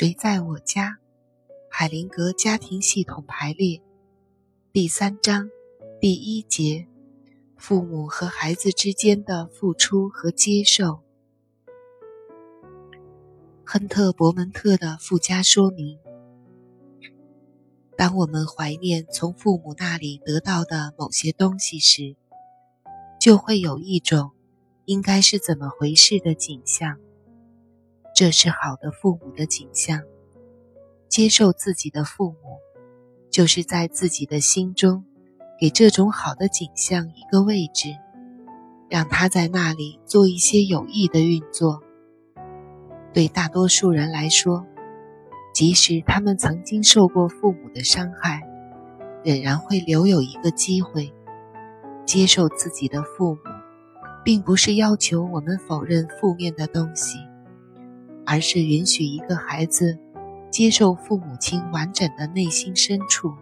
谁在我家？海灵格家庭系统排列第三章第一节：父母和孩子之间的付出和接受。亨特·伯门特的附加说明：当我们怀念从父母那里得到的某些东西时，就会有一种应该是怎么回事的景象。这是好的父母的景象。接受自己的父母，就是在自己的心中给这种好的景象一个位置，让他在那里做一些有益的运作。对大多数人来说，即使他们曾经受过父母的伤害，仍然会留有一个机会接受自己的父母，并不是要求我们否认负面的东西，而是允许一个孩子接受父母亲完整的内心深处，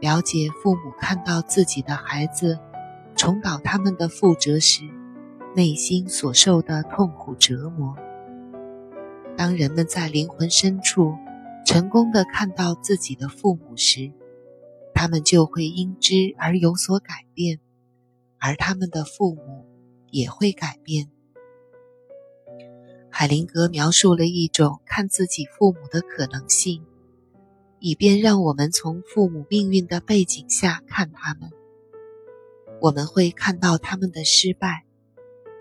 了解父母看到自己的孩子重蹈他们的覆辙时，内心所受的痛苦折磨。当人们在灵魂深处成功的看到自己的父母时，他们就会因之而有所改变，而他们的父母也会改变。海灵格描述了一种看自己父母的可能性，以便让我们从父母命运的背景下看他们。我们会看到他们的失败，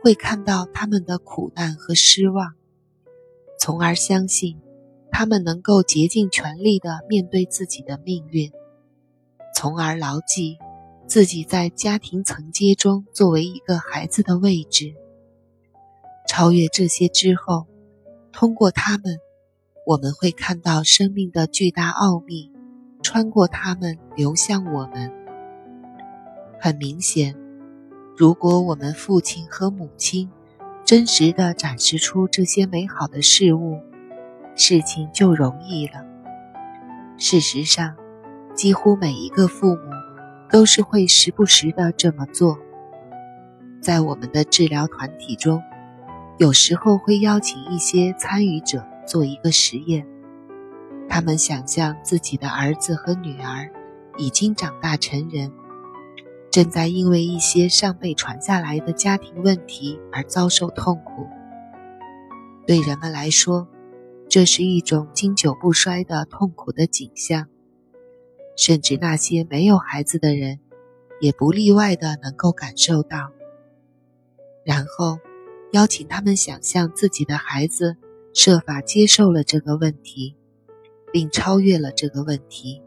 会看到他们的苦难和失望。从而相信，他们能够竭尽全力地面对自己的命运，从而牢记自己在家庭层阶中作为一个孩子的位置。超越这些之后，通过他们，我们会看到生命的巨大奥秘，穿过他们流向我们。很明显，如果我们父亲和母亲，真实的展示出这些美好的事物，事情就容易了。事实上，几乎每一个父母都是会时不时的这么做。在我们的治疗团体中，有时候会邀请一些参与者做一个实验。他们想象自己的儿子和女儿已经长大成人。正在因为一些尚被传下来的家庭问题而遭受痛苦。对人们来说，这是一种经久不衰的痛苦的景象，甚至那些没有孩子的人，也不例外的能够感受到。然后，邀请他们想象自己的孩子设法接受了这个问题，并超越了这个问题。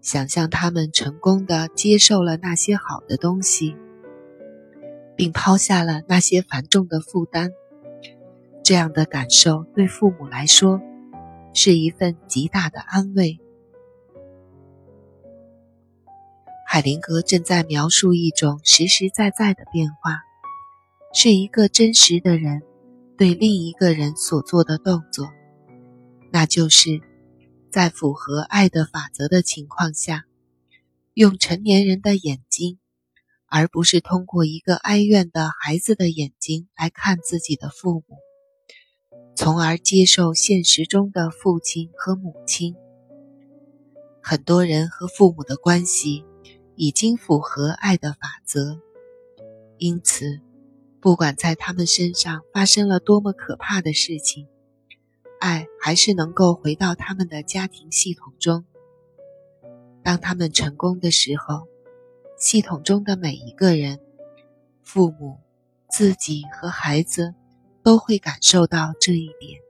想象他们成功的接受了那些好的东西，并抛下了那些繁重的负担。这样的感受对父母来说是一份极大的安慰。海灵格正在描述一种实实在在的变化，是一个真实的人对另一个人所做的动作，那就是。在符合爱的法则的情况下，用成年人的眼睛，而不是通过一个哀怨的孩子的眼睛来看自己的父母，从而接受现实中的父亲和母亲。很多人和父母的关系已经符合爱的法则，因此，不管在他们身上发生了多么可怕的事情。爱还是能够回到他们的家庭系统中。当他们成功的时候，系统中的每一个人，父母、自己和孩子，都会感受到这一点。